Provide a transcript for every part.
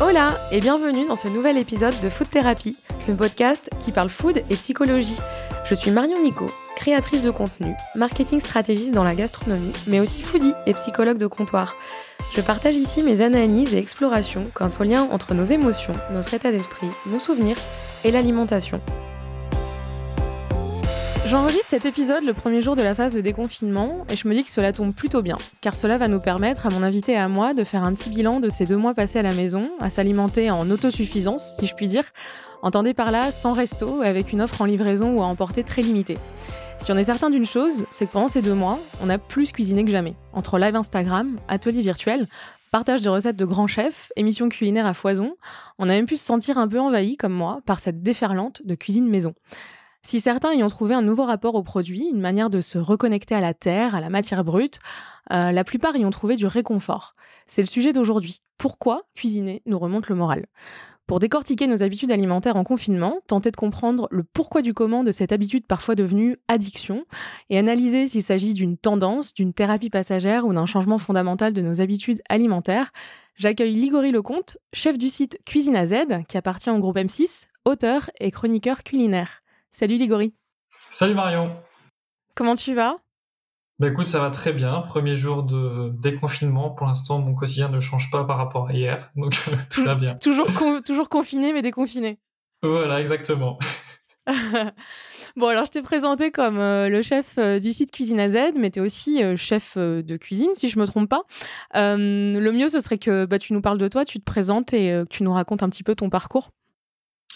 Hola et bienvenue dans ce nouvel épisode de Food Therapy, le podcast qui parle food et psychologie. Je suis Marion Nico, créatrice de contenu, marketing stratégiste dans la gastronomie, mais aussi foodie et psychologue de comptoir. Je partage ici mes analyses et explorations quant au lien entre nos émotions, notre état d'esprit, nos souvenirs et l'alimentation. J'enregistre cet épisode le premier jour de la phase de déconfinement et je me dis que cela tombe plutôt bien, car cela va nous permettre à mon invité et à moi de faire un petit bilan de ces deux mois passés à la maison, à s'alimenter en autosuffisance, si je puis dire. Entendez par là sans resto, avec une offre en livraison ou à emporter très limitée. Si on est certain d'une chose, c'est que pendant ces deux mois, on a plus cuisiné que jamais. Entre live Instagram, ateliers virtuels, partage de recettes de grands chefs, émissions culinaires à foison, on a même pu se sentir un peu envahi, comme moi, par cette déferlante de cuisine maison. Si certains y ont trouvé un nouveau rapport au produit, une manière de se reconnecter à la terre, à la matière brute, euh, la plupart y ont trouvé du réconfort. C'est le sujet d'aujourd'hui. Pourquoi cuisiner nous remonte le moral? Pour décortiquer nos habitudes alimentaires en confinement, tenter de comprendre le pourquoi du comment de cette habitude parfois devenue addiction, et analyser s'il s'agit d'une tendance, d'une thérapie passagère ou d'un changement fondamental de nos habitudes alimentaires, j'accueille Ligori Lecomte, chef du site Cuisine à Z, qui appartient au groupe M6, auteur et chroniqueur culinaire. Salut Ligori. Salut Marion. Comment tu vas? Bah écoute, ça va très bien. Premier jour de déconfinement. Pour l'instant, mon quotidien ne change pas par rapport à hier. Donc tout va bien. toujours, toujours confiné, mais déconfiné. Voilà, exactement. bon, alors je t'ai présenté comme euh, le chef euh, du site Cuisine à Z, mais tu es aussi euh, chef de cuisine, si je me trompe pas. le mieux, ce serait que bah, tu nous parles de toi, tu te présentes et que tu nous racontes un petit peu ton parcours.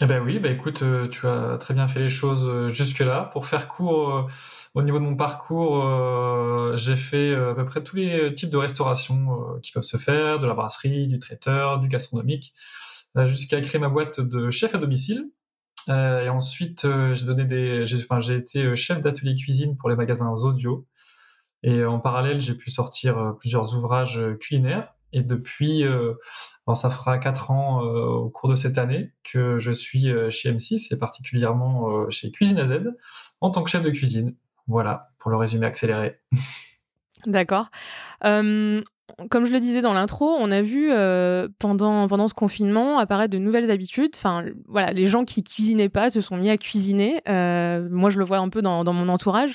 Eh ben oui, bah écoute, euh, tu as très bien fait les choses euh, jusque-là. Pour faire court, euh, au niveau de mon parcours, j'ai fait à peu près tous les types de restauration qui peuvent se faire, de la brasserie, du traiteur, du gastronomique, jusqu'à créer ma boîte de chef à domicile. et ensuite, j'ai donné des, enfin, j'ai été chef d'atelier cuisine pour les magasins Zodio. Et en parallèle, j'ai pu sortir plusieurs ouvrages culinaires. Et depuis, euh, ça fera quatre ans euh, au cours de cette année que je suis euh, chez M6 et particulièrement chez Cuisine à en tant que chef de cuisine. Voilà, pour le résumé accéléré. D'accord comme je le disais dans l'intro, on a vu euh, pendant, pendant ce confinement apparaître de nouvelles habitudes. Enfin, voilà, les gens qui cuisinaient pas se sont mis à cuisiner. Euh, moi, je le vois un peu dans, dans mon entourage,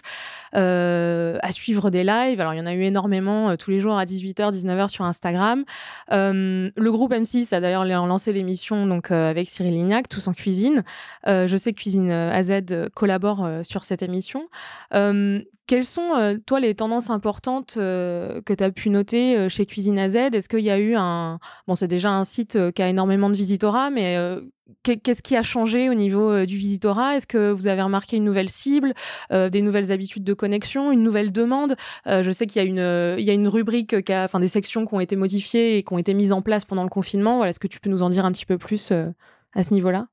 euh, à suivre des lives. Alors, il y en a eu énormément euh, tous les jours à 18h, 19h sur Instagram. Euh, le groupe M6 a d'ailleurs lancé l'émission donc avec Cyril Lignac, Tous en cuisine. je sais que Cuisine AZ collabore sur cette émission. quelles sont, toi, les tendances importantes que tu as pu noter euh, chez Cuisine AZ Est-ce qu'il y a eu un... Bon, c'est déjà un site euh, qui a énormément de visitorat, mais euh, qu'est-ce qui a changé au niveau du visitorat Est-ce que vous avez remarqué une nouvelle cible, des nouvelles habitudes de connexion, une nouvelle demande? Je sais qu'il y a une, y a une rubrique, qui a, enfin des sections qui ont été modifiées et qui ont été mises en place pendant le confinement. Voilà, est-ce que tu peux nous en dire un petit peu plus à ce niveau-là?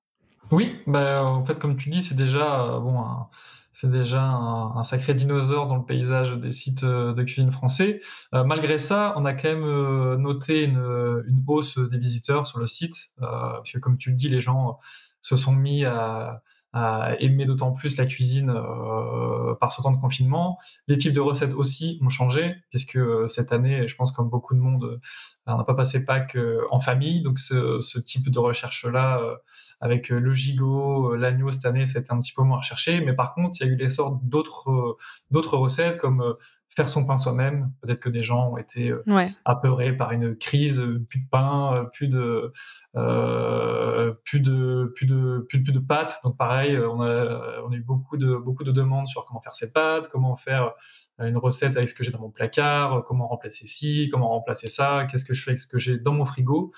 Oui, bah, en fait, comme tu dis, c'est déjà bon. C'est déjà un, sacré dinosaure dans le paysage des sites euh, de cuisine français. Euh, malgré ça, on a quand même euh, noté une, hausse des visiteurs sur le site, parce que comme tu le dis, les gens se sont mis à, aimer d'autant plus la cuisine euh, par ce temps de confinement. Les types de recettes aussi ont changé, puisque cette année, je pense comme beaucoup de monde, on n'a pas passé Pâques en famille, donc ce, ce type de recherche-là avec euh, le gigot, euh, l'agneau cette année, c'était un petit peu moins recherché. Mais par contre, il y a eu l'essor euh, d'autres recettes comme faire son pain soi-même. Peut-être que des gens ont été apeurés par une crise, plus de pain, plus de, euh, plus de, plus de, plus de, plus de pâtes. Donc pareil, on a, on a eu beaucoup de, beaucoup de demandes sur comment faire ces pâtes, comment faire une recette avec ce que j'ai dans mon placard, comment remplacer ci, comment remplacer ça, qu'est-ce que je fais avec ce que j'ai dans mon frigo.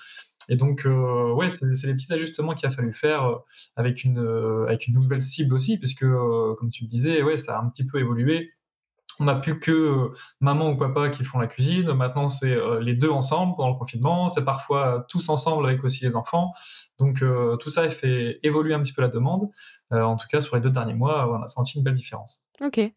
Et donc, euh, ouais, c'est les petits ajustements qu'il a fallu faire euh, avec, une, euh, avec une nouvelle cible aussi, puisque, comme tu le disais, ouais, ça a un petit peu évolué. On n'a plus que maman ou papa qui font la cuisine. Maintenant, c'est les deux ensemble pendant le confinement. C'est parfois tous ensemble avec aussi les enfants. Donc, tout ça fait évoluer un petit peu la demande. en tout cas, sur les deux derniers mois, on a senti une belle différence. Ok. et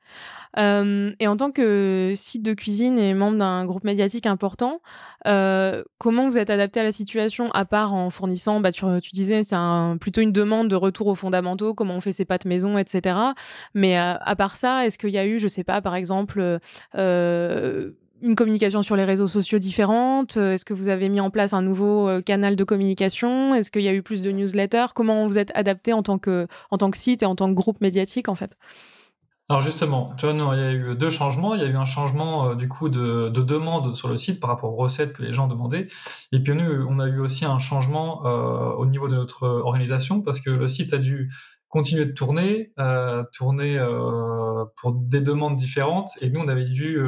en tant que site de cuisine et membre d'un groupe médiatique important, comment vous êtes adapté à la situation, à part en fournissant, bah, tu, tu disais, c'est plutôt une demande de retour aux fondamentaux, comment on fait ses pâtes maison, etc. Mais à part ça, est-ce qu'il y a eu, je sais pas, par exemple, une communication sur les réseaux sociaux différente? Est-ce que vous avez mis en place un nouveau canal de communication? Est-ce qu'il y a eu plus de newsletters? Comment vous êtes adapté en tant que en tant que site et en tant que groupe médiatique en fait? Alors justement, tu vois, il y a eu deux changements. Il y a eu un changement euh, du coup de, de, demande sur le site par rapport aux recettes que les gens demandaient. Et puis nous, on a eu aussi un changement euh, au niveau de notre organisation parce que le site a dû continuer de tourner, euh, tourner euh, pour des demandes différentes. Et nous, on avait dû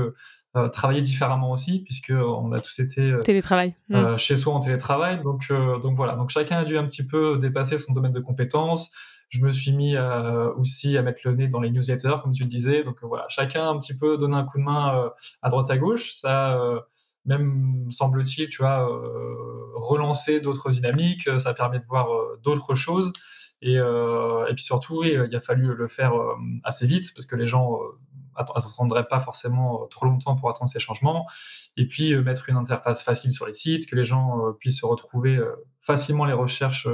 euh, travailler différemment aussi puisque on a tous été télétravail mmh. chez soi en télétravail. Donc donc voilà. Donc chacun a dû un petit peu dépasser son domaine de compétences je me suis mis euh, aussi à mettre le nez dans les newsletters, comme tu le disais. Donc voilà, chacun un petit peu donne un coup de main euh, à droite à gauche. Ça, euh, même semble-t-il, tu vois, relancer d'autres dynamiques. Ça permet de voir d'autres choses. Et, et, puis surtout, il a fallu le faire assez vite parce que les gens n'attendraient pas forcément trop longtemps pour attendre ces changements. Et puis mettre une interface facile sur les sites, que les gens puissent se retrouver facilement les recherches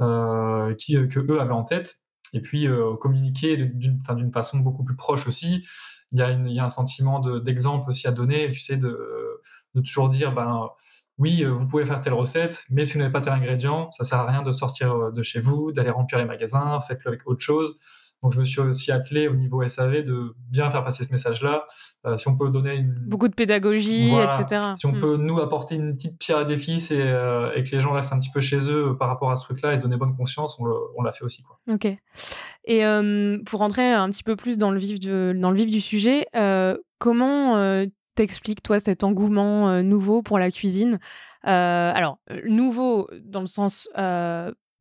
euh, qui, que eux avaient en tête, et puis euh, communiquer d'une façon beaucoup plus proche aussi. Il y a, un sentiment d'exemple aussi à donner, tu sais, de, toujours dire, ben, oui, euh, vous pouvez faire telle recette, mais si vous n'avez pas tel ingrédient, ça sert à rien de sortir de chez vous, d'aller remplir les magasins, faites-le avec autre chose. Donc je me suis aussi attelé au niveau SAV de bien faire passer ce message-là. Euh, si on peut donner une... Beaucoup de pédagogie, etc. Si on hmm. peut nous apporter une petite pierre à défi et, euh, et, que les gens restent un petit peu chez eux par rapport à ce truc-là et se donner bonne conscience, on l'a fait aussi. Quoi. Ok. Et euh, pour rentrer un petit peu plus dans le vif, de, dans le vif du sujet, comment t'expliques, toi, cet engouement nouveau pour la cuisine? Alors, nouveau dans le sens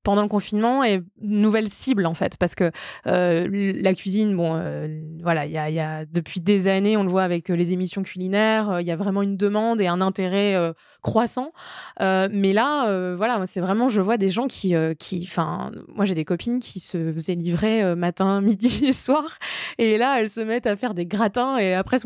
pendant le confinement et nouvelle cible en fait parce que euh, la cuisine bon euh, voilà il y a, y a, depuis des années on le voit avec euh, les émissions culinaires il y a vraiment une demande et un intérêt croissant. Mais là voilà c'est vraiment je vois des gens qui qui enfin moi j'ai des copines qui se faisaient livrer matin midi et soir et là elles se mettent à faire des gratins et après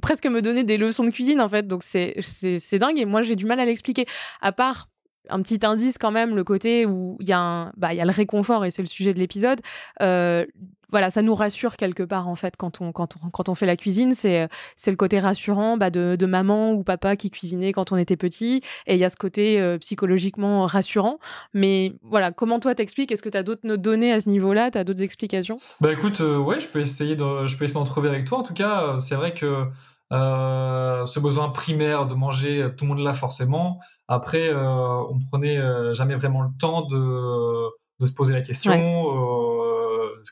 presque me donner des leçons de cuisine en fait. Donc c'est c'est dingue et moi j'ai du mal à l'expliquer. À part un petit indice quand même, le côté où il y, a bah, y a le réconfort et c'est le sujet de l'épisode. Euh, voilà, ça nous rassure quelque part en fait quand on, fait la cuisine. C'est, le côté rassurant bah, de, maman ou papa qui cuisinait quand on était petit. Et il y a ce côté euh, psychologiquement rassurant. Mais voilà, comment toi t'expliques? Est-ce que tu as d'autres données à ce niveau-là? Tu as d'autres explications? Bah écoute, euh, ouais, je peux essayer d'en trouver avec toi. En tout cas, c'est vrai que ce besoin primaire de manger, tout le monde l'a forcément. Après, euh, on prenait euh, jamais vraiment le temps de, de se poser la question.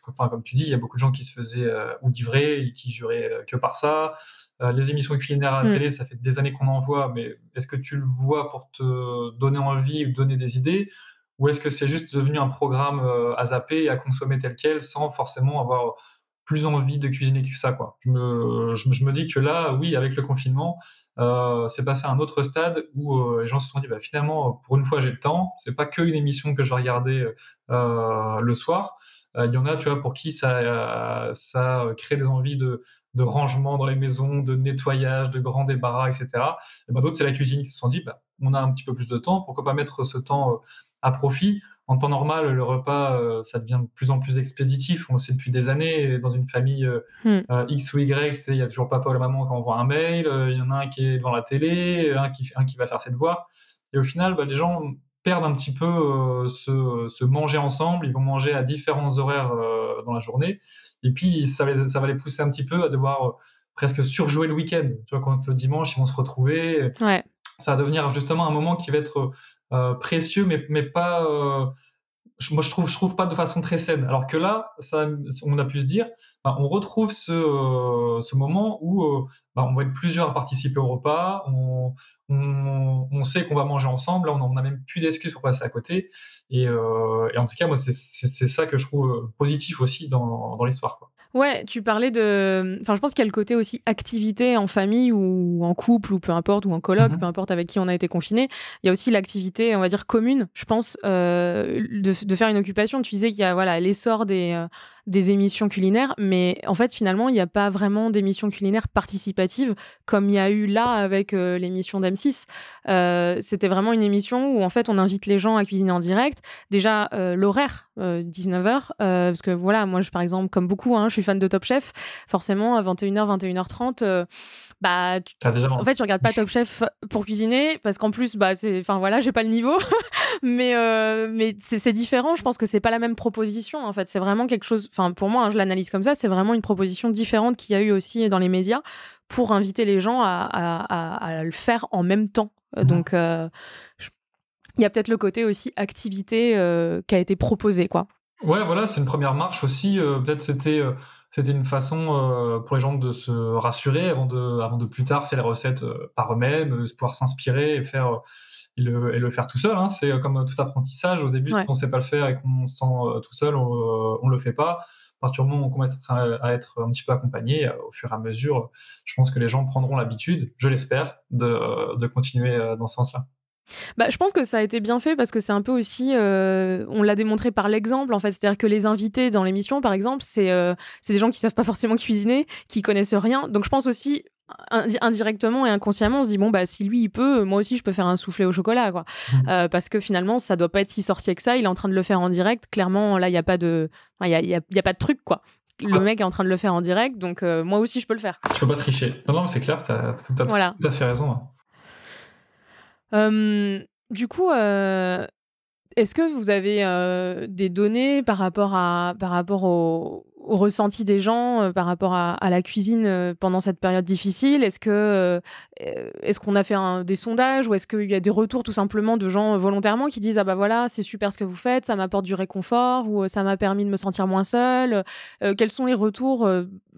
enfin, comme tu dis, il y a beaucoup de gens qui se faisaient ou livrer et qui juraient que par ça. les émissions culinaires à la mm. télé, ça fait des années qu'on en voit, mais est-ce que tu le vois pour te donner envie ou donner des idées? Ou est-ce que c'est juste devenu un programme à zapper et à consommer tel quel sans forcément avoir plus envie de cuisiner que ça. Quoi. Je, me, dis que là, oui, avec le confinement, euh, c'est passé à un autre stade où euh, les gens se sont dit bah, finalement, pour une fois, j'ai le temps. C'est pas que une émission que je vais regarder euh, le soir. Il y en a, tu vois, pour qui ça, ça crée des envies de, rangement dans les maisons, de nettoyage, de grands débarras, etc. Et ben, d'autres, c'est la cuisine qui se sont dit bah, on a un petit peu plus de temps, pourquoi pas mettre ce temps à profit en temps normal, le repas, euh, ça devient de plus en plus expéditif. On le sait depuis des années. Dans une famille euh, hmm. euh, X ou Y, il y a toujours papa ou la maman qui envoie un mail. Il y en a un qui est devant la télé, un qui, un qui va faire ses devoirs. Et au final, bah, les gens perdent un petit peu ce, manger ensemble. Ils vont manger à différents horaires dans la journée. Et puis, ça, ça, va les pousser un petit peu à devoir presque surjouer le week-end. Tu vois, quand le dimanche, ils vont se retrouver. Ça va devenir justement un moment qui va être précieux, mais, mais pas. Euh, moi, je trouve, je trouve pas de façon très saine. Alors que là, ça, on a pu se dire, bah, on retrouve ce, euh, ce moment où bah, on va être plusieurs à participer au repas, on, on, sait qu'on va manger ensemble, là, on n'a même plus d'excuses pour passer à côté. Et, et en tout cas, moi, c'est ça que je trouve positif aussi dans, dans l'histoire. Ouais, tu parlais de. Enfin, je pense qu'il y a le côté aussi activité en famille ou en couple ou peu importe, ou en colloque, mhm. peu importe avec qui on a été confiné. Il y a aussi l'activité, on va dire, commune, je pense, euh, de, de, faire une occupation. Tu disais qu'il y a voilà, l'essor des, euh, des émissions culinaires, mais en fait, finalement, il n'y a pas vraiment d'émissions culinaires participatives comme il y a eu là avec euh, l'émission d'M6. Euh, c'était vraiment une émission où, en fait, on invite les gens à cuisiner en direct. Déjà, euh, l'horaire, 19h, parce que voilà, moi, je, par exemple, comme beaucoup, hein, je suis fan de Top Chef. Forcément, à 21h, 21h30, bah, en fait, tu regardes pas Top Chef pour cuisiner parce qu'en plus, bah, c'est, enfin voilà, j'ai pas le niveau, mais mais c'est différent. Je pense que c'est pas la même proposition. En fait, c'est vraiment quelque chose. Enfin, pour moi, hein, je l'analyse comme ça. C'est vraiment une proposition différente qu'il y a eu aussi dans les médias pour inviter les gens à, le faire en même temps. Euh, mmh. Donc, euh, il y a peut-être le côté aussi activité euh, qui a été proposé, quoi. Ouais, voilà, c'est une première marche aussi. peut-être c'était c'était une façon pour les gens de se rassurer avant de, avant de plus tard faire les recettes par eux-mêmes, pouvoir s'inspirer et faire et le, et le, faire tout seul. Hein. C'est comme tout apprentissage. Au début, on ne sait pas le faire et qu'on se sent tout seul, on ne le fait pas partir du moment où on commence à être un petit peu accompagné, euh, au fur et à mesure, je pense que les gens prendront l'habitude, je l'espère, de, euh, de, continuer euh, dans ce sens-là. Bah, je pense que ça a été bien fait parce que c'est un peu aussi, on l'a démontré par l'exemple en fait, c'est-à-dire que les invités dans l'émission, par exemple, c'est c'est des gens qui savent pas forcément cuisiner, qui connaissent rien. Donc je pense aussi indirectement et inconsciemment, on se dit bon bah si lui il peut, moi aussi je peux faire un soufflé au chocolat quoi. Mmh. Euh, parce que finalement ça doit pas être si sorcier que ça. Il est en train de le faire en direct. Clairement là il y a pas de, il y a, y a, pas de truc quoi. Le mec est en train de le faire en direct, donc euh, moi aussi je peux le faire. Tu peux pas tricher. Non non mais c'est clair, tu as, tout, à fait raison. Hein. du coup. Euh, est-ce que vous avez des données par rapport à par rapport au, au ressenti des gens euh, par rapport à, la cuisine euh, pendant cette période difficile? Est-ce que euh, est-ce qu'on a fait des sondages ou est-ce qu'il y a des retours tout simplement de gens volontairement qui disent ah bah voilà c'est super ce que vous faites, ça m'apporte du réconfort ou ça m'a permis de me sentir moins seule? Quels sont les retours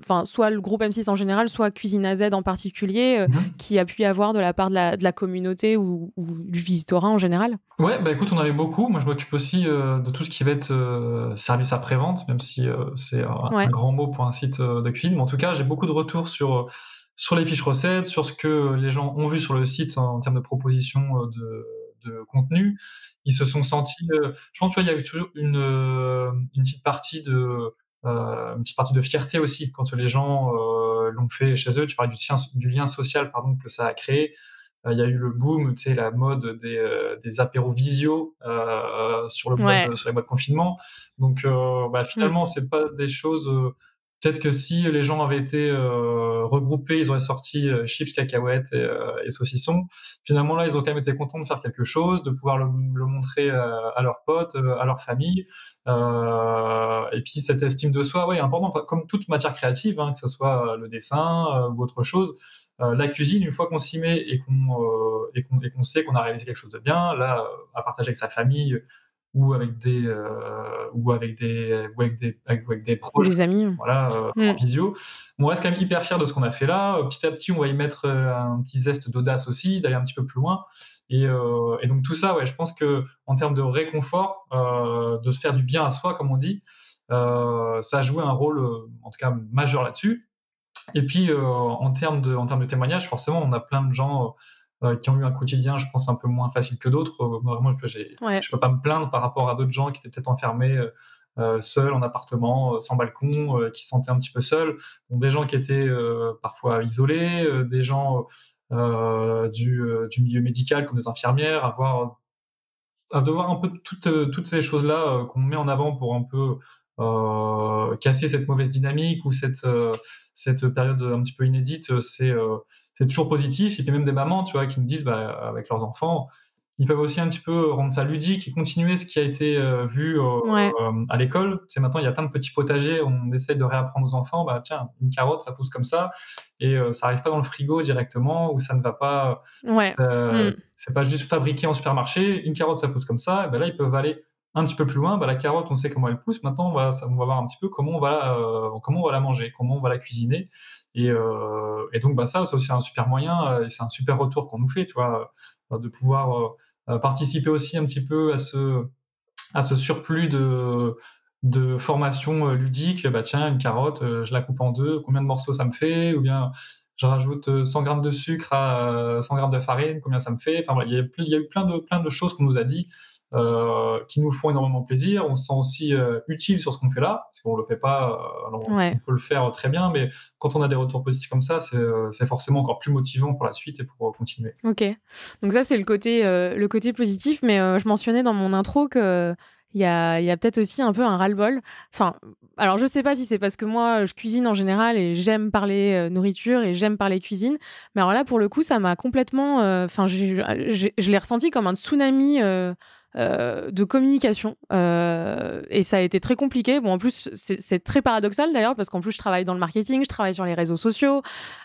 Enfin soit le groupe M6 en général, soit Cuisine AZ en particulier, mhm. qui a pu y avoir de la part de la, communauté ou, du visitorat en général? Ouais bah écoute on en a beaucoup. Moi je m'occupe aussi de tout ce qui va être service après vente, même si c'est un, grand mot pour un site euh, de cuisine. Mais en tout cas, j'ai beaucoup de retours sur, euh, sur les fiches recettes, sur ce que les gens ont vu sur le site en, termes de propositions euh, de, de, contenu. Ils se sont sentis. je pense, tu vois, il y a toujours une, une petite partie de. une petite partie de fierté aussi quand les gens l'ont fait chez eux. Tu parlais du, du lien social pardon, que ça a créé. Il y a eu le boom, tu sais, la mode des, des apéros visio sur, le sur les mois de confinement. Donc, euh, bah, finalement, mmh. c'est pas des choses. Euh, peut-être que si les gens avaient été euh, regroupés, ils auraient sorti chips, cacahuètes et, saucissons. Finalement, là, ils ont quand même été contents de faire quelque chose, de pouvoir le, montrer à leurs potes, à leur famille. et puis cette estime de soi, oui, important, comme toute matière créative, hein, que ce soit le dessin ou autre chose. La cuisine, une fois qu'on s'y met et qu'on et qu'on sait qu'on a réalisé quelque chose de bien, là, à partager avec sa famille, ou avec des euh, ou avec des ou avec des avec, des proches des amis. voilà euh, mm. en visio on reste quand même hyper fier de ce qu'on a fait là. Petit à petit on va y mettre euh, un petit zeste d'audace aussi d'aller un petit peu plus loin. Et, et, donc tout ça ouais je pense que en termes de réconfort de se faire du bien à soi comme on dit ça a joué un rôle en tout cas majeur là-dessus et puis en termes de en termes de témoignages forcément on a plein de gens euh, qui ont eu un quotidien, je pense, un peu moins facile que d'autres. Euh, moi, je ne peux pas me plaindre par rapport à d'autres gens qui étaient peut-être enfermés euh, seuls en appartement, sans balcon, qui se sentaient un petit peu seuls. des gens qui étaient parfois isolés, des gens du, du, milieu médical comme des infirmières, avoir à devoir un peu toutes, toutes ces choses-là qu'on met en avant pour un peu casser cette mauvaise dynamique ou cette, cette période un petit peu inédite, c'est c'est toujours positif. Y a même des mamans, tu vois, qui nous disent, bah, avec leurs enfants, ils peuvent aussi un petit peu rendre ça ludique et continuer ce qui a été euh, vu euh, euh, à l'école. C'est maintenant, il y a plein de petits potagers, on essaye de réapprendre aux enfants, bah, tiens, une carotte, ça pousse comme ça, et ça arrive pas dans le frigo directement, ou ça ne va pas, ouais. Mm. c'est pas juste fabriqué en supermarché, une carotte, ça pousse comme ça, et ben là, ils peuvent aller un petit peu plus loin, bah, la carotte, on sait comment elle pousse. Maintenant, on va, on va voir un petit peu comment on va, comment on va la manger, comment on va la cuisiner. Et, euh, donc, bah, ça, c'est aussi un super moyen euh, et c'est un super retour qu'on nous fait, euh, de pouvoir participer aussi un petit peu à ce, à ce surplus de, de formation ludique. Bah, tiens, une carotte, je la coupe en deux, combien de morceaux ça me fait? Ou bien je rajoute 100 grammes de sucre à 100 grammes de farine, combien ça me fait? Enfin, il, y a, y a eu plein de, plein de choses qu'on nous a dit qui nous font énormément plaisir. On se sent aussi utile sur ce qu'on fait là, parce qu'on le fait pas. alors on peut le faire très bien, mais quand on a des retours positifs comme ça, c'est forcément encore plus motivant pour la suite et pour continuer. Ok. Donc ça c'est le côté le côté positif, mais je mentionnais dans mon intro que il y a, y a peut-être aussi un peu un ras-le-bol. Enfin, alors je sais pas si c'est parce que moi je cuisine en général et j'aime parler euh, nourriture et j'aime parler cuisine, mais alors là pour le coup ça m'a complètement, euh, enfin je l'ai ressenti comme un tsunami. Euh, euh, de communication. Euh, et ça a été très compliqué. Bon, en plus, c'est très paradoxal d'ailleurs, parce qu'en plus, je travaille dans le marketing, je travaille sur les réseaux sociaux.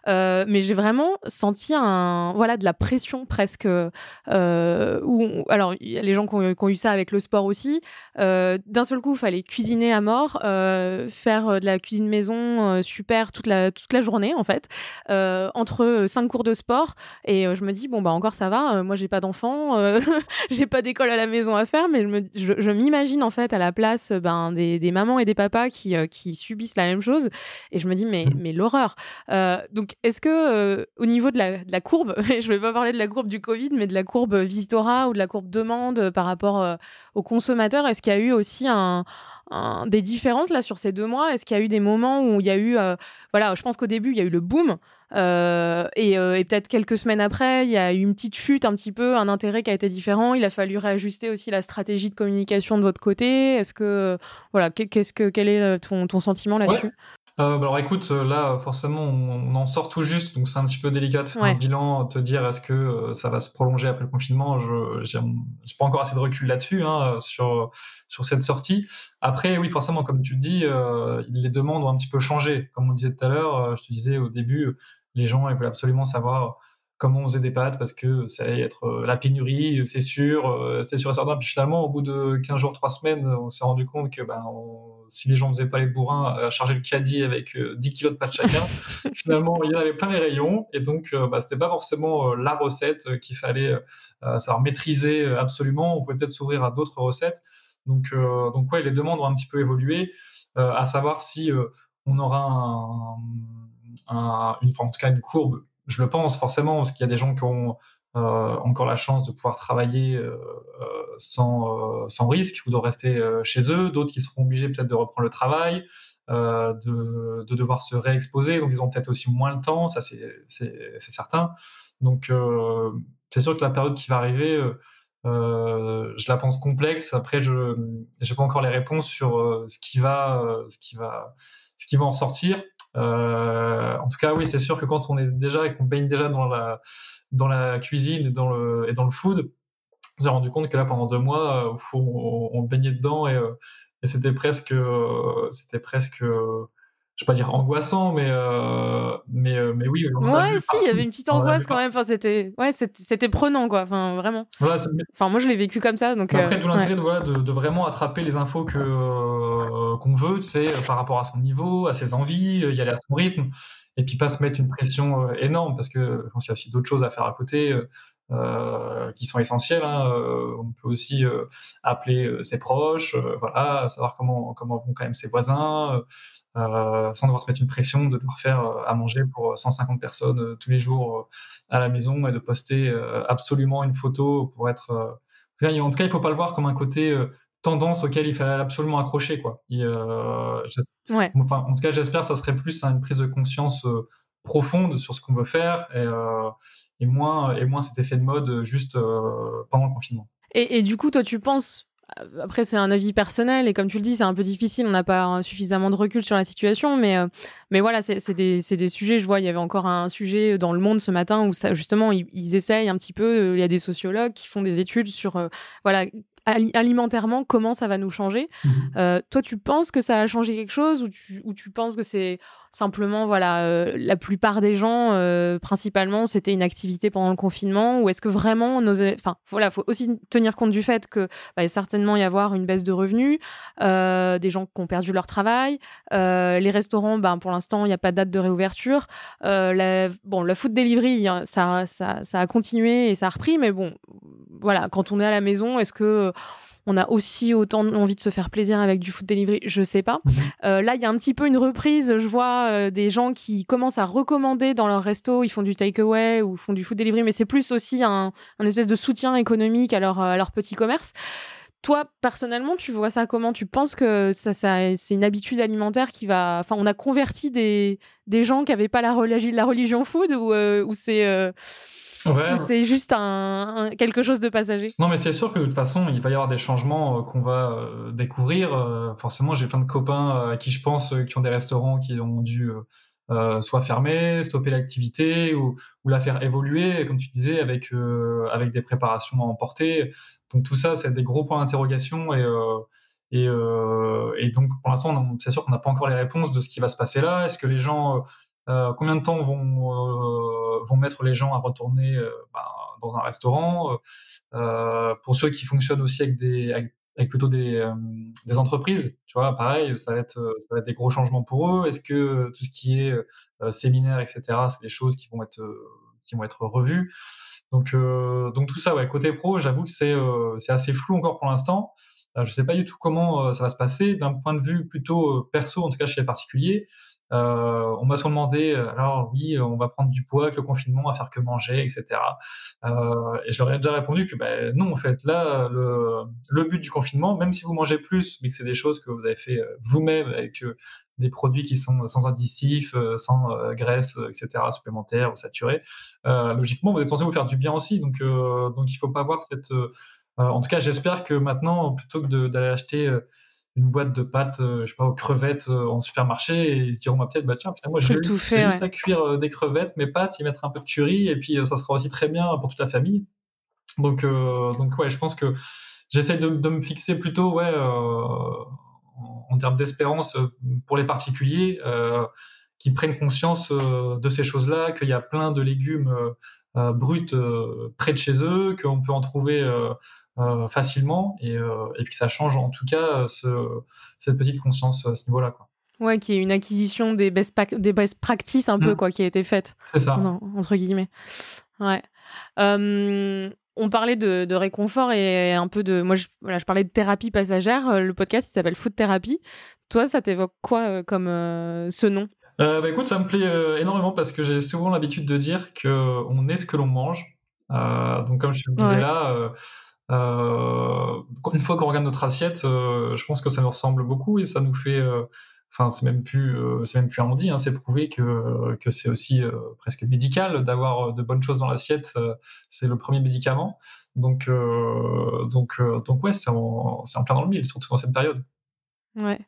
Euh, mais j'ai vraiment senti un, voilà, de la pression presque. où, alors, il y a les gens qui ont, eu ça avec le sport aussi. D'un seul coup, il fallait cuisiner à mort, faire de la cuisine maison super toute la, toute la journée, en fait, entre cinq cours de sport. Et je me dis, bon, bah encore ça va, moi, j'ai pas d'enfants, j'ai pas d'école à la maison à faire, mais je, m'imagine en fait à la place ben, des, mamans et des papas qui, euh, qui, subissent la même chose. Et je me dis, mais, mais l'horreur. Euh, donc, est-ce que euh, au niveau de la, de la courbe, je ne vais pas parler de la courbe du Covid, mais de la courbe visitora ou de la courbe demande par rapport aux consommateurs, est-ce qu'il y a eu aussi un, des différences là sur ces deux mois? Est-ce qu'il y a eu des moments où il y a eu, voilà, je pense qu'au début il y a eu le boom euh, et, et peut-être quelques semaines après, il y a eu une petite chute un petit peu, un intérêt qui a été différent. Il a fallu réajuster aussi la stratégie de communication de votre côté. Est-ce que, voilà, qu'est-ce que, quel est ton, ton sentiment là-dessus? Euh, bah alors écoute, là forcément on, en sort tout juste, donc c'est un petit peu délicat de faire un bilan, te dire est-ce que euh, ça va se prolonger après le confinement. Je n'ai pas encore assez de recul là-dessus hein, sur sur cette sortie. Après oui forcément comme tu le dis, euh, les demandes ont un petit peu changé. Comme on disait tout à l'heure, je te disais au début, les gens ils voulaient absolument savoir comment on faisait des pâtes parce que ça allait être euh, la pénurie, c'est sûr, euh, c'était sûr et certain. Puis finalement, au bout de 15 jours, 3 semaines, on s'est rendu compte que ben, si les gens ne faisaient pas les bourrins à charger le caddie avec 10 euh, kilos de pâtes chacun, finalement, il y en avait plein les rayons. Et donc, bah, c'était pas forcément la recette qu'il fallait savoir maîtriser absolument. On pouvait peut-être s'ouvrir à d'autres recettes. Donc, donc ouais, les demandes ont un petit peu évolué, à savoir si on aura un, une, en tout cas une courbe je le pense forcément, parce qu'il y a des gens qui ont euh, encore la chance de pouvoir travailler euh, euh, sans, sans risque ou de rester chez eux, d'autres qui seront obligés peut-être de reprendre le travail, de, de, devoir se réexposer, donc ils ont peut-être aussi moins le temps, ça c'est certain. Donc c'est sûr que la période qui va arriver, je la pense complexe. Après, je n'ai pas encore les réponses sur ce qui va, ce qui va, ce qui va en ressortir. Euh, en tout cas, oui, c'est sûr que quand on est déjà et qu'on baigne déjà dans la, dans la cuisine et dans le, food, on s'est rendu compte que là, pendant deux mois, euh, on, on, baignait dedans et, euh, et c'était presque, c'était presque je vais pas dire angoissant, mais euh, mais euh, mais oui. ouais, si, il y avait une petite angoisse quand même. Enfin, c'était ouais, c'était prenant quoi. Enfin, vraiment. enfin, moi, je l'ai vécu comme ça. Donc après, tout l'intérêt de, de, vraiment attraper les infos que qu'on veut, tu sais, par rapport à son niveau, à ses envies, y aller à son rythme, et puis pas se mettre une pression énorme parce que je pense qu'il y a aussi d'autres choses à faire à côté. Euh, qui sont essentielles. Hein. on peut aussi appeler ses proches, voilà, savoir comment comment vont quand même ses voisins. Euh, sans devoir se mettre une pression de devoir faire euh, à manger pour 150 personnes euh, tous les jours à la maison et de poster absolument une photo pour être. En tout cas, il ne faut pas le voir comme un côté tendance auquel il fallait absolument accrocher. Quoi. enfin, en tout cas, j'espère que ça serait plus une prise de conscience profonde sur ce qu'on veut faire et, et, moins, et moins cet effet de mode juste pendant le confinement. Et, et, du coup, toi, tu penses après, c'est un avis personnel et comme tu le dis, c'est un peu difficile. On n'a pas suffisamment de recul sur la situation, mais euh, mais voilà, c'est des, des, sujets. Je vois, il y avait encore un sujet dans le Monde ce matin où ça, justement, ils, ils essayent un petit peu. Euh, il y a des sociologues qui font des études sur euh, voilà alimentairement comment ça va nous changer. Mmh. toi, tu penses que ça a changé quelque chose ou tu, ou tu penses que c'est simplement, voilà, euh, la plupart des gens, euh, principalement, c'était une activité pendant le confinement Ou est-ce que vraiment nos... Enfin, voilà, faut aussi tenir compte du fait que va certainement y avoir une baisse de revenus, euh, des gens qui ont perdu leur travail, les restaurants, ben, pour l'instant, il n'y a pas de date de réouverture. la, bon, la food delivery, hein, ça, ça, ça a continué et ça a repris, mais bon, voilà, quand on est à la maison, est-ce que on a aussi autant envie de se faire plaisir avec du food delivery, je sais pas. Mhm. Euh, là, il y a un petit peu une reprise. Je vois euh, des gens qui commencent à recommander dans leur resto, ils font du takeaway ou font du food delivery, mais c'est plus aussi un, espèce de soutien économique à leur, à leur petit commerce. toi, personnellement, tu vois ça comment? Tu penses que ça, ça c'est une habitude alimentaire qui va. Enfin, on a converti des, des gens qui n'avaient pas la, la religion food ou, euh, ou c'est. Euh, c'est juste un, quelque chose de passager? Non, mais c'est sûr que de toute façon, il va y avoir des changements euh, qu'on va découvrir. forcément, j'ai plein de copains à qui je pense qui ont des restaurants qui ont dû soit fermer, stopper l'activité ou, ou, la faire évoluer, comme tu disais, avec, avec des préparations à emporter. Donc tout ça, c'est des gros points d'interrogation et, euh, et, euh, et, donc pour l'instant, c'est sûr qu'on n'a pas encore les réponses de ce qui va se passer là. Est-ce que les gens, euh, combien de temps vont, vont mettre les gens à retourner ben, dans un restaurant Pour ceux qui fonctionnent aussi avec des, avec, plutôt des, entreprises, tu vois, pareil, ça va, être, des gros changements pour eux. Est-ce que tout ce qui est séminaire, etc., c'est des choses qui vont être, qui vont être revues? Donc, euh, donc tout ça, ouais, côté pro, j'avoue que c'est euh, c'est assez flou encore pour l'instant. Euh, je ne sais pas du tout comment ça va se passer. D'un point de vue plutôt perso, en tout cas chez les particuliers, euh, on m'a souvent demandé, alors oui, on va prendre du poids avec le confinement, à faire que manger, etc. Euh, et je leur ai déjà répondu que ben, non, en fait, là, le, but du confinement, même si vous mangez plus, mais que c'est des choses que vous avez fait vous-même avec des produits qui sont sans additifs, euh, sans euh, graisse, euh, etc., supplémentaires ou saturés, logiquement, vous êtes censé vous faire du bien aussi. Donc, donc il ne faut pas voir cette. en tout cas, j'espère que maintenant, plutôt que d'aller acheter une boîte de pâtes, je sais pas, aux crevettes en supermarché, et ils se diront bah, peut-être, bah tiens, moi, je vais juste à cuire des crevettes, mes pâtes, y mettre un peu de curry, et puis ça sera aussi très bien pour toute la famille. Donc, donc ouais, je pense que j'essaie de, de, me fixer plutôt, ouais, en, termes d'espérance euh, pour les particuliers euh, qui prennent conscience euh, de ces choses-là, qu'il y a plein de légumes bruts près de chez eux, qu'on peut en trouver facilement et, et, que ça change en tout cas cette petite conscience à ce niveau-là. Quoi. Ouais, qui est une acquisition des best, des best practices un peu, mmh. quoi, qui a été faite. C'est ça. entre guillemets. Ouais on parlait de, réconfort et un peu de. Moi, je, je parlais de thérapie passagère. Euh, le podcast s'appelle Food Therapy. Toi, ça t'évoque quoi euh, comme euh, ce nom? Bah, Écoute, ça me plaît énormément parce que j'ai souvent l'habitude de dire qu'on est ce que l'on mange. donc, comme je te le disais là, une fois qu'on regarde notre assiette, je pense que ça nous ressemble beaucoup et ça nous fait Enfin, c'est même plus, euh, c'est même plus dit. Hein, c'est prouvé que, que c'est aussi euh, presque médical d'avoir euh, de bonnes choses dans l'assiette. c'est le premier médicament. Donc, donc, donc ouais, c'est en, en, plein dans le mille, surtout dans cette période. Ouais.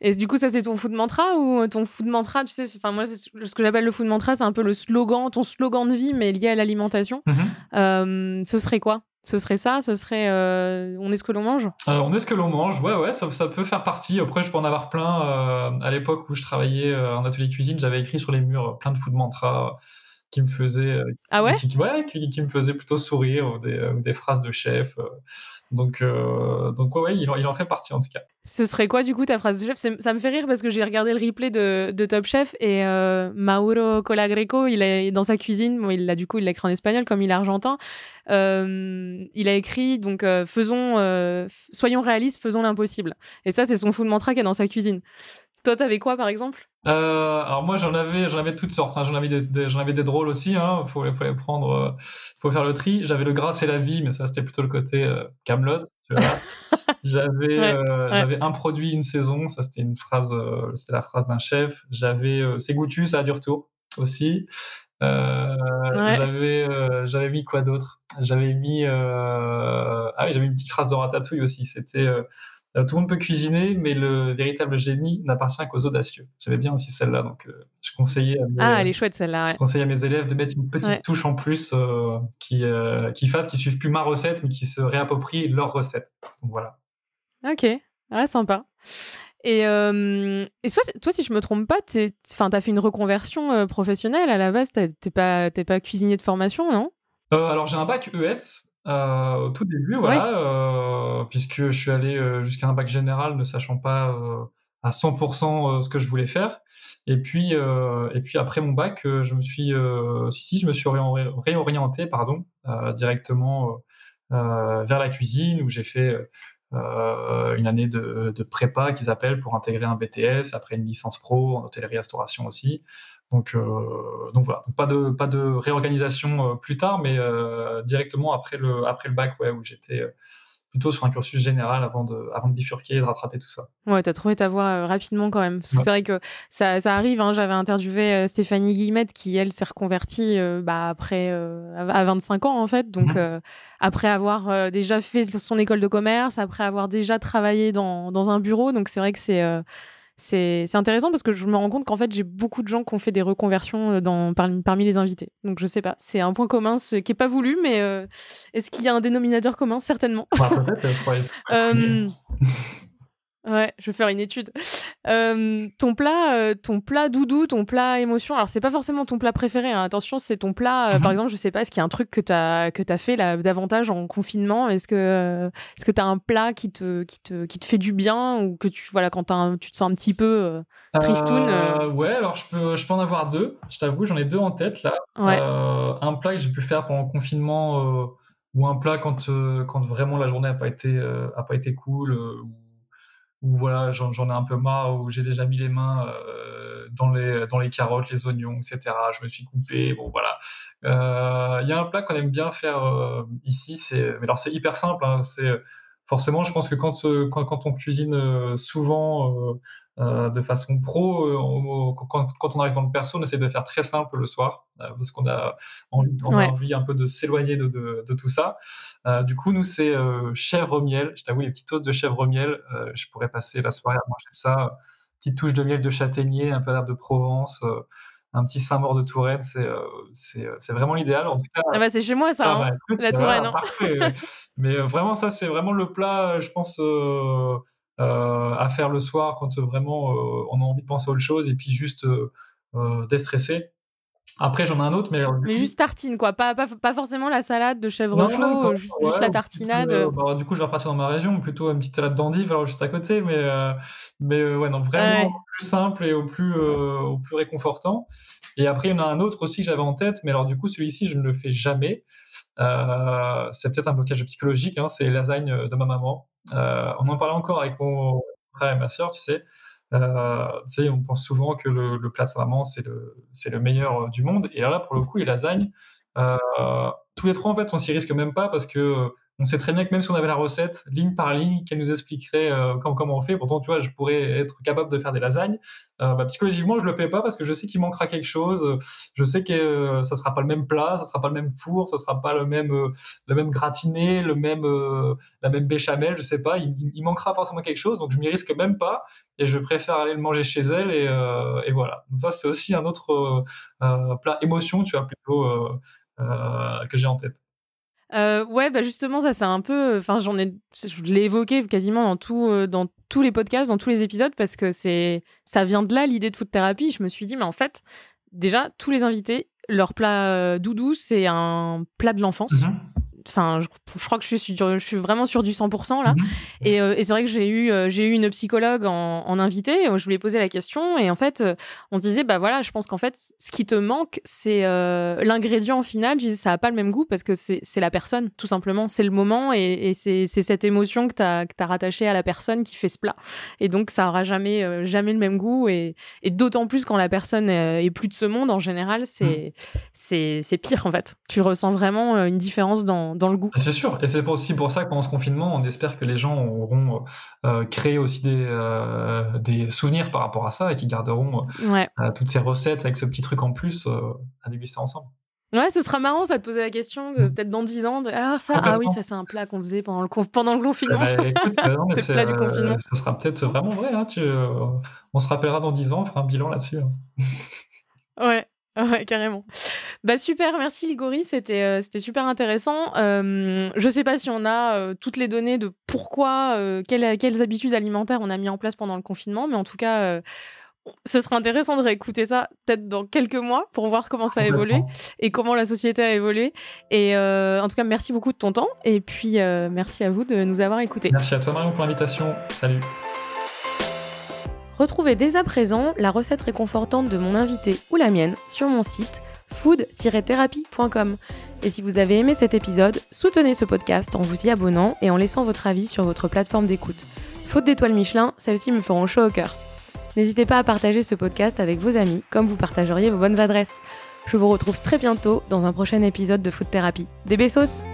Et du coup, ça, c'est ton food mantra ou ton food mantra, tu sais, enfin, moi, ce que j'appelle le food mantra, c'est un peu le slogan, ton slogan de vie, mais lié à l'alimentation. Mmh ce serait quoi? Ce serait ça? Ce serait euh, on est ce que l'on mange? Euh, On est ce que l'on mange, ouais, ouais, ça, ça, peut faire partie. Après, je peux en avoir plein. Euh, à l'époque où je travaillais en atelier cuisine, j'avais écrit sur les murs plein de food mantras qui me faisaient, ah ouais? qui, qui, me faisaient plutôt sourire, ou des, des phrases de chef. Donc, donc ouais, il, en, fait partie en tout cas. Ce serait quoi du coup ta phrase de chef? Ça me fait rire parce que j'ai regardé le replay de, Top Chef et Mauro Colagreco, il est dans sa cuisine, il l'a du coup il l'a écrit en espagnol comme il est argentin. Euh, il a écrit donc euh, faisons, euh, soyons réalistes, faisons l'impossible. Et ça, c'est son fou de mantra qui est dans sa cuisine. Toi, t'avais quoi par exemple? Alors moi, j'en avais, j'en avais toutes sortes. Hein. J'en avais des, j'en avais des drôles aussi. Hein. Faut, faut les prendre, faut faire le tri. J'avais le gras et la vie, mais ça c'était plutôt le côté Camelot. j'avais, j'avais un produit une saison. Ça c'était une phrase, c'était la phrase d'un chef. J'avais c'est goûtu, ça a du retour aussi. Euh, j'avais, euh, j'avais mis quoi d'autre? J'avais mis, euh, ah oui, j'avais une petite phrase de Ratatouille aussi. C'était tout le monde peut cuisiner, mais le véritable génie n'appartient qu'aux audacieux. J'avais bien aussi celle-là, donc je conseillais. À mes, ah, elle est chouette celle-là. Je conseillais à mes élèves de mettre une petite touche en plus qui, qui fasse, qui suivent plus ma recette, mais qui se réapproprient leur recette. Donc voilà. Ok, ouais, sympa. Et, et toi, toi, si je me trompe pas, tu as fait une reconversion professionnelle à la base. Tu pas, pas cuisinier de formation, non? Euh, Alors, j'ai un bac ES au tout début, voilà, puisque je suis allé jusqu'à un bac général ne sachant pas à 100% ce que je voulais faire. Et puis, et puis après mon bac, je me suis, si, si, je me suis réorienté pardon, directement vers la cuisine où j'ai fait euh, une année de, de prépa qu'ils appellent pour intégrer un BTS, après une licence pro en hôtellerie-restauration aussi. Donc, euh, donc voilà, pas de pas de réorganisation euh, plus tard, mais directement après le après le bac, ouais, où j'étais plutôt sur un cursus général avant de, avant de bifurquer et de rattraper tout ça. Ouais, t'as trouvé ta voie euh, rapidement quand même. C'est vrai que ça, ça arrive. Hein, J'avais interviewé euh, Stéphanie Guillemette qui, elle, s'est reconvertie euh, bah, après, à 25 ans en fait. Donc, mhm. après avoir déjà fait son école de commerce, après avoir déjà travaillé dans, dans un bureau. Donc, c'est vrai que c'est c'est intéressant parce que je me rends compte qu'en fait, j'ai beaucoup de gens qui ont fait des reconversions euh, dans, parmi, les invités. Donc, je sais pas, c'est un point commun ce, qui n'est pas voulu, mais euh, est-ce qu'il y a un dénominateur commun? Certainement. Ouais, je vais faire une étude. Euh, ton plat, euh, ton plat doudou, ton plat émotion. Alors c'est pas forcément ton plat préféré. Hein. Attention, c'est ton plat. Euh, par mhm. exemple, je sais pas, est-ce qu'il y a un truc que t'as que t'as fait là davantage en confinement? Est-ce que est-ce que t'as un plat qui te qui te qui te fait du bien ou que tu voilà quand tu te sens un petit peu tristoun Ouais, alors je peux je peux en avoir deux. Je t'avoue, j'en ai deux en tête là. un plat que j'ai pu faire pendant le confinement ou un plat quand quand vraiment la journée a pas été a pas été cool où voilà, j'en ai un peu marre, où j'ai déjà mis les mains euh, dans, les, dans les carottes, les oignons, etc. Je me suis coupé. Bon, voilà. Euh, il y a un plat qu'on aime bien faire euh, ici. C'est, mais alors c'est hyper simple. Hein, c'est forcément, je pense que quand, quand, quand on cuisine souvent euh, de façon pro. Euh, quand, on arrive dans le perso, on essaie de faire très simple le soir euh, parce qu'on a, envie, envie un peu de s'éloigner de, tout ça. du coup, nous, c'est chèvre miel. Je t'avoue, les petites toasts de chèvre miel, je pourrais passer la soirée à manger ça. Petite touche de miel de châtaignier, un peu d'herbe de Provence un petit Saint-Maur de Touraine, c'est vraiment l'idéal. En tout cas, ah bah c'est chez moi ça, ah hein, bah, la Touraine. Hein. Mais vraiment, ça, c'est vraiment le plat, je pense, euh, à faire le soir quand vraiment euh, on a envie de penser à autre chose et puis juste euh, déstresser. Après, j'en ai un autre, mais. mais juste tartine, quoi. Pas, pas, pas, forcément la salade de chèvre chaud, juste, la tartinade. Bah, du coup, je vais repartir dans ma région, plutôt une petite salade d'endive, alors juste à côté, mais, mais ouais, non, vraiment au plus simple et au plus, au plus réconfortant. Et après, il y en a un autre aussi que j'avais en tête, mais alors du coup, celui-ci, je ne le fais jamais. c'est peut-être un blocage psychologique, hein, c'est les lasagnes de ma maman. Euh, on en parlait encore avec mon frère et ma soeur, tu sais. Euh, on pense souvent que le, plat de c'est le, le meilleur euh, du monde. Et là, pour le coup, les lasagnes, tous les trois, en fait, on s'y risque même pas parce que on sait très bien que même si on avait la recette, ligne par ligne, qu'elle nous expliquerait euh, comment, on fait, pourtant, tu vois, je pourrais être capable de faire des lasagnes. Euh, bah, psychologiquement, je le fais pas parce que je sais qu'il manquera quelque chose. Je sais que euh, ça sera pas le même plat, ça sera pas le même four, ça sera pas le même, le même gratiné, le même, la même béchamel, je sais pas. Il, manquera forcément quelque chose, donc je m'y risque même pas et je préfère aller le manger chez elle et, et voilà. Donc ça, c'est aussi un autre plat émotion, tu vois, plutôt que j'ai en tête. Euh, ouais, bah justement, ça c'est un peu. Enfin, j'en ai, je l'ai évoqué quasiment dans tout, euh, dans tous les podcasts, dans tous les épisodes, parce que c'est, ça vient de là l'idée de food thérapie. Je me suis dit, mais en fait, déjà tous les invités, leur plat euh, doudou, c'est un plat de l'enfance. Mmh enfin, je, crois que je suis, je suis vraiment sur du 100% là. Mhm. Euh, et, c'est vrai que j'ai eu, euh, j'ai eu une psychologue en, invité. Je lui ai posé la question et en fait, euh, on disait, bah voilà, je pense qu'en fait, ce qui te manque, c'est l'ingrédient final. Je disais, ça a pas le même goût parce que c'est la personne, tout simplement. C'est le moment et, c'est cette émotion que tu as, as rattachée à la personne qui fait ce plat. Et donc, ça aura jamais, jamais le même goût. Et, d'autant plus quand la personne est plus de ce monde, en général, c'est, mhm. c'est pire en fait. Tu ressens vraiment une différence dans dans, le goût. C'est sûr, et c'est aussi pour ça que pendant ce confinement, on espère que les gens auront euh, créé aussi des, euh, des souvenirs par rapport à ça et qu'ils garderont euh, toutes ces recettes avec ce petit truc en plus à déguster ensemble. Ouais, ce sera marrant, ça te poser la question, de, mm. peut-être dans 10 ans. alors ça, ah oui, ça c'est un plat qu'on faisait pendant le, pendant le confinement. Bah, c'est le plat du confinement. Ce sera peut-être vraiment vrai. Hein, on se rappellera dans 10 ans, on fera un bilan là-dessus. Hein. ouais. Ouais, carrément. Bah super, merci Ligori, c'était euh, c'était super intéressant. Euh, je sais pas si on a euh, toutes les données de pourquoi, euh, quelles, quelles habitudes alimentaires on a mis en place pendant le confinement, mais en tout cas, ce serait intéressant de réécouter ça peut-être dans quelques mois pour voir comment ça a évolué et comment la société a évolué. Et en tout cas, merci beaucoup de ton temps et puis merci à vous de nous avoir écoutés. Merci à toi Marion pour l'invitation. Salut. Retrouvez dès à présent la recette réconfortante de mon invité ou la mienne sur mon site food-thérapie.com. Et si vous avez aimé cet épisode, soutenez ce podcast en vous y abonnant et en laissant votre avis sur votre plateforme d'écoute. Faute d'étoiles Michelin, celles-ci me feront chaud au cœur. N'hésitez pas à partager ce podcast avec vos amis, comme vous partageriez vos bonnes adresses. Je vous retrouve très bientôt dans un prochain épisode de Food Thérapie. Des bessos